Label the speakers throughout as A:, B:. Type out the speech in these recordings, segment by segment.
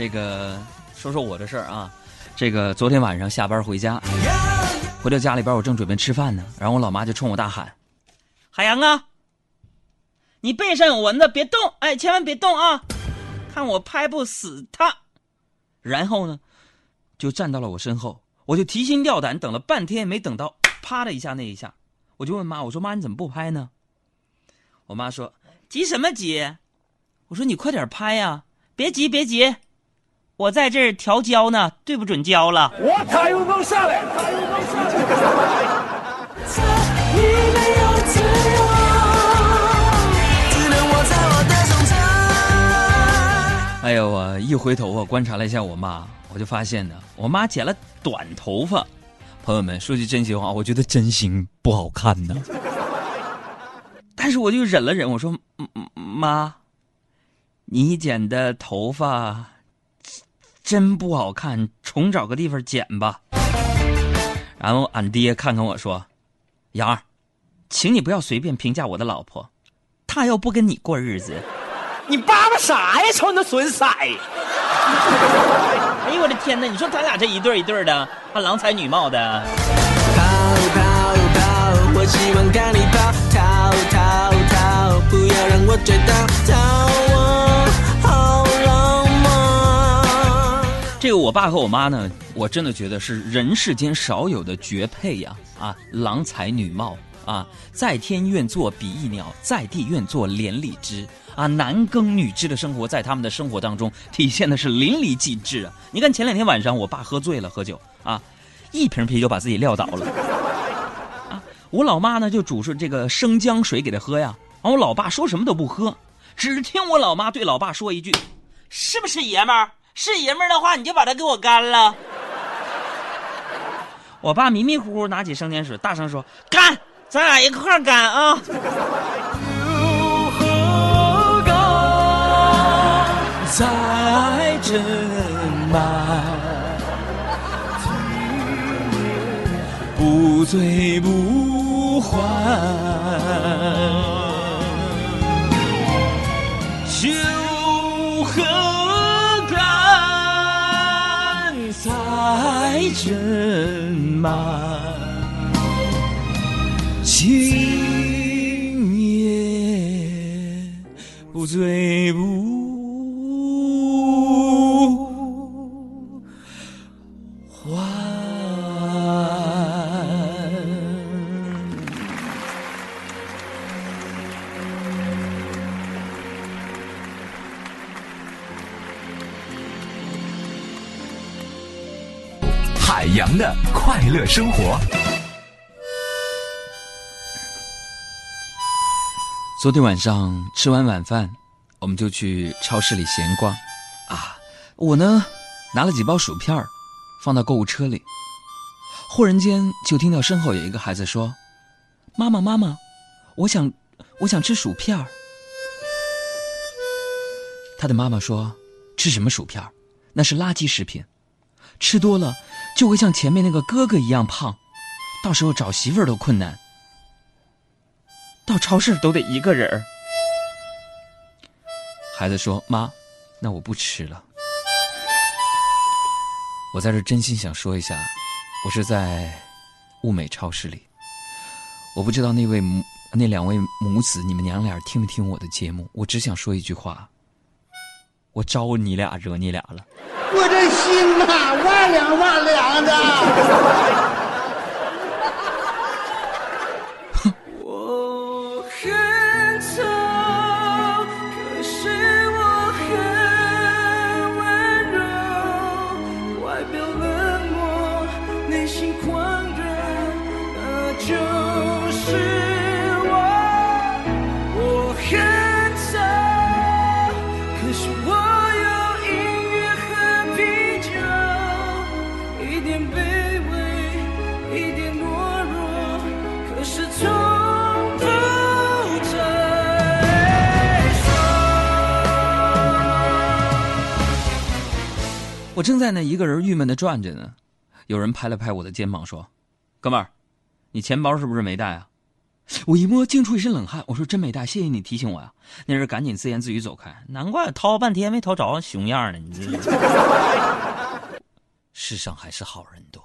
A: 这个说说我的事儿啊。这个昨天晚上下班回家，回到家里边，我正准备吃饭呢，然后我老妈就冲我大喊：“海洋啊，你背上有蚊子，别动！哎，千万别动啊，看我拍不死它。”然后呢，就站到了我身后，我就提心吊胆等了半天，没等到啪的一下那一下，我就问妈：“我说妈，你怎么不拍呢？”我妈说：“急什么急？”我说：“你快点拍呀，别急别急。”我在这儿调焦呢，对不准焦了。我他又能下来，他又能下来。哎呦，我一回头，我观察了一下我妈，我就发现呢，我妈剪了短头发。朋友们，说句真心话，我觉得真心不好看呢。但是我就忍了忍，我说：“妈，你剪的头发。”真不好看，重找个地方剪吧。然后俺爹看看我说：“杨儿，请你不要随便评价我的老婆，她又不跟你过日子。”
B: 你叭叭啥呀？瞅你那损色！哎
A: 呦我的天哪！你说咱俩这一对一对的，还郎才女貌的。逃逃逃！我希望看你跑，逃逃逃！不要让我追到，逃这个我爸和我妈呢，我真的觉得是人世间少有的绝配呀！啊，郎才女貌啊，在天愿作比翼鸟，在地愿作连理枝啊，男耕女织的生活在他们的生活当中体现的是淋漓尽致啊！你看前两天晚上我爸喝醉了喝酒啊，一瓶啤酒把自己撂倒了啊，我老妈呢就煮出这个生姜水给他喝呀，然后我老爸说什么都不喝，只听我老妈对老爸说一句：“是不是爷们儿？”是爷们儿的话，你就把他给我干了。我爸迷迷糊糊拿起生煎水，大声说：“干，咱俩一块儿干啊！”在这不醉不还。人满今夜不醉不
C: 海洋的快乐生活。
A: 昨天晚上吃完晚饭，我们就去超市里闲逛。啊，我呢拿了几包薯片放到购物车里。忽然间就听到身后有一个孩子说：“妈妈，妈妈，我想，我想吃薯片他的妈妈说：“吃什么薯片那是垃圾食品，吃多了。”就会像前面那个哥哥一样胖，到时候找媳妇儿都困难，到超市都得一个人儿。孩子说：“妈，那我不吃了。”我在这真心想说一下，我是在物美超市里。我不知道那位母那两位母子，你们娘俩听没听我的节目？我只想说一句话：我招你俩惹你俩了。
D: 我这心呐，万凉万凉的。
A: 我正在那一个人郁闷的转着呢，有人拍了拍我的肩膀说：“哥们儿，你钱包是不是没带啊？我一摸，惊出一身冷汗。我说：“真没带，谢谢你提醒我呀。”那人赶紧自言自语走开。难怪掏半天没掏着，熊样呢！你这，世上还是好人多。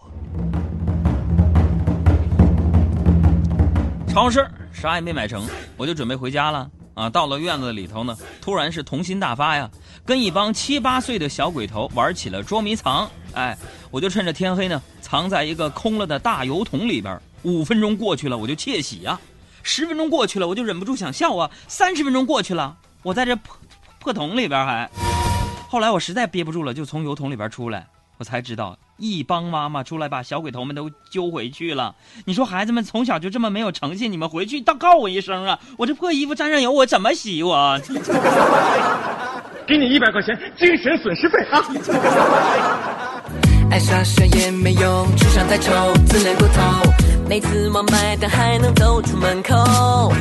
A: 超市啥也没买成，我就准备回家了。啊，到了院子里头呢，突然是童心大发呀，跟一帮七八岁的小鬼头玩起了捉迷藏。哎，我就趁着天黑呢，藏在一个空了的大油桶里边。五分钟过去了，我就窃喜呀；十分钟过去了，我就忍不住想笑啊；三十分钟过去了，我在这破破桶里边还。后来我实在憋不住了，就从油桶里边出来，我才知道一帮妈妈出来把小鬼头们都揪回去了。你说孩子们从小就这么没有诚信，你们回去倒告我一声啊！我这破衣服沾上油，我怎么洗我？
B: 给你一百块钱精神损失费啊！
E: 爱傻傻也没用，智商太丑，自恋过头。每次忘买单还能走出门口，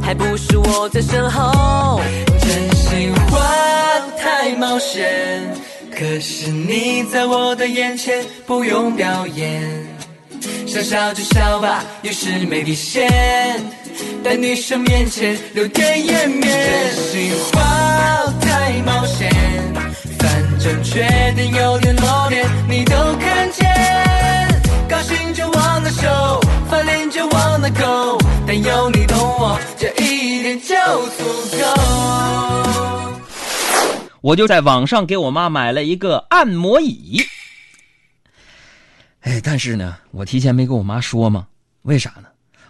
E: 还不是我在身后。真心话太冒险，可是你在我的眼前不用表演，想笑就笑吧，有时没底线，在女生面前留点颜面。真心话太冒险，反正缺点优点弱点你都看见。高兴就忘了手，翻脸就往那勾，但有你懂我，这一点就足够。
A: 我就在网上给我妈买了一个按摩椅。哎，但是呢，我提前没跟我妈说嘛，为啥呢？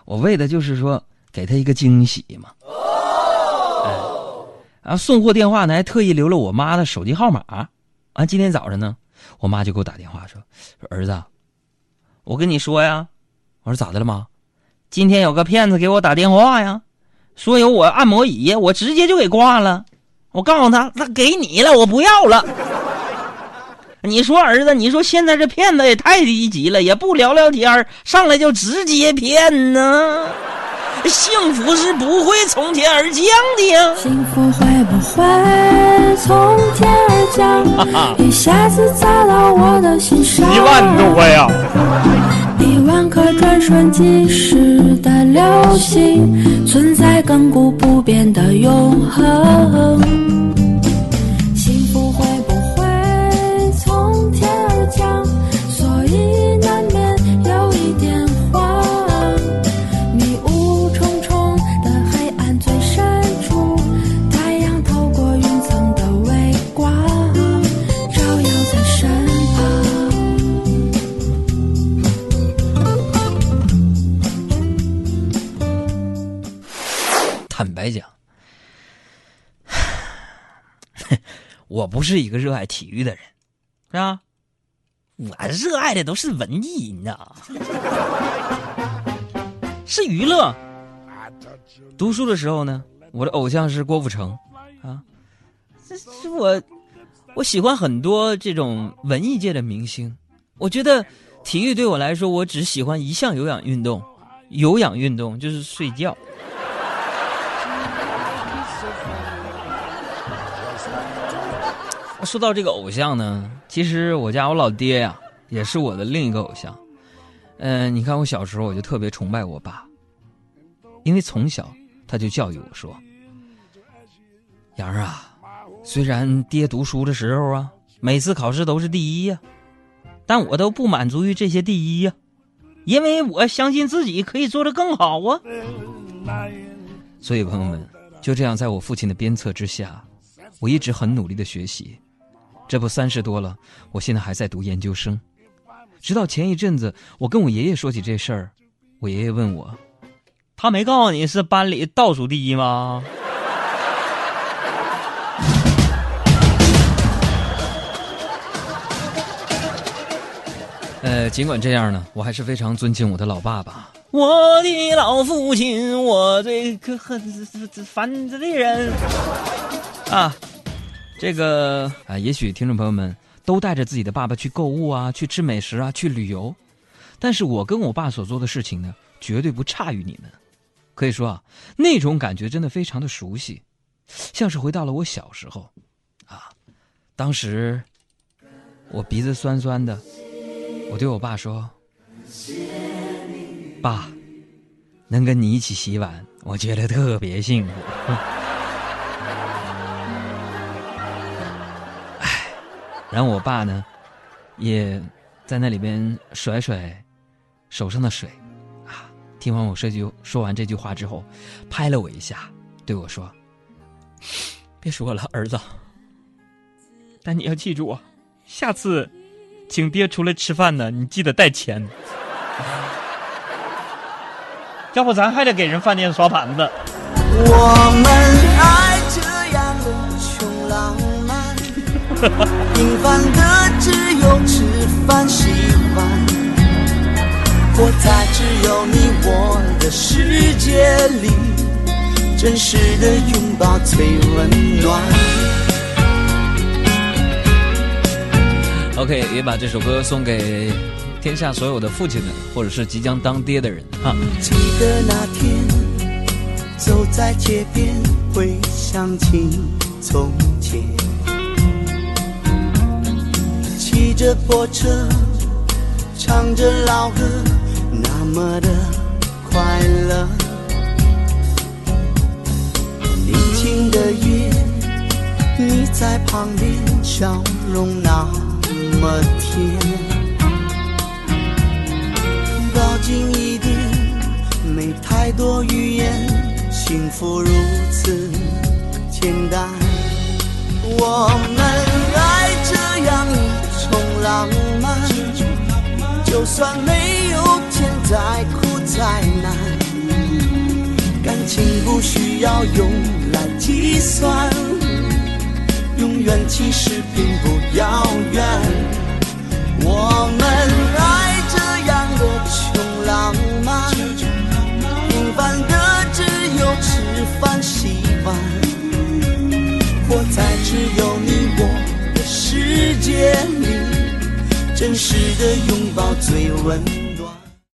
A: 我为的就是说给她一个惊喜嘛。哦。啊，送货电话呢还特意留了我妈的手机号码。啊，今天早上呢，我妈就给我打电话说：“说儿子。”我跟你说呀，我说咋的了妈？今天有个骗子给我打电话呀，说有我按摩椅，我直接就给挂了。我告诉他，那给你了，我不要了。你说儿子，你说现在这骗子也太低级了，也不聊聊天上来就直接骗呢。幸福是不会从天而降的呀。
F: 幸福会不会从天而降？一下子砸到我的心上。
B: 一万多呀！
F: 一万颗转瞬即逝的流星，存在亘古不变的永恒。
A: 我不是一个热爱体育的人，是吧？我热爱的都是文艺，你知道 是娱乐。读书的时候呢，我的偶像是郭富城，啊，这是我，我喜欢很多这种文艺界的明星。我觉得体育对我来说，我只喜欢一项有氧运动，有氧运动就是睡觉。说到这个偶像呢，其实我家我老爹呀，也是我的另一个偶像。嗯，你看我小时候我就特别崇拜我爸，因为从小他就教育我说：“杨儿啊，虽然爹读书的时候啊，每次考试都是第一呀，但我都不满足于这些第一呀，因为我相信自己可以做得更好啊。”所以朋友们，就这样在我父亲的鞭策之下，我一直很努力的学习。这不三十多了，我现在还在读研究生。直到前一阵子，我跟我爷爷说起这事儿，我爷爷问我：“他没告诉你是班里倒数第一吗？” 呃，尽管这样呢，我还是非常尊敬我的老爸爸，我的老父亲，我最可恨烦的人啊。这个啊，也许听众朋友们都带着自己的爸爸去购物啊，去吃美食啊，去旅游，但是我跟我爸所做的事情呢，绝对不差于你们。可以说啊，那种感觉真的非常的熟悉，像是回到了我小时候，啊，当时我鼻子酸酸的，我对我爸说：“爸，能跟你一起洗碗，我觉得特别幸福。然后我爸呢，也在那里边甩甩手上的水，啊，听完我说句说完这句话之后，拍了我一下，对我说：“别说了，儿子，但你要记住啊，下次请爹出来吃饭呢，你记得带钱。”要不咱还得给人饭店刷盘子。
G: 我们平凡的只有吃饭洗碗，活在只有你我的世界里，真实的拥抱最温暖。
A: OK，也把这首歌送给。天下所有的父亲们，或者是即将当爹的人，哈。
G: 记得那天，走在街边，回想起从着破车，唱着老歌，那么的快乐。年轻的夜，你在旁边，笑容那么甜。近一点，没太多语言，幸福如此简单。我们浪漫，就算没有天再苦再难，感情不需要用来计算，永远其实并不遥远。我们爱这样的穷。浪漫，平凡的只有吃饭洗碗，活在只有你我的世界，实的拥抱最温。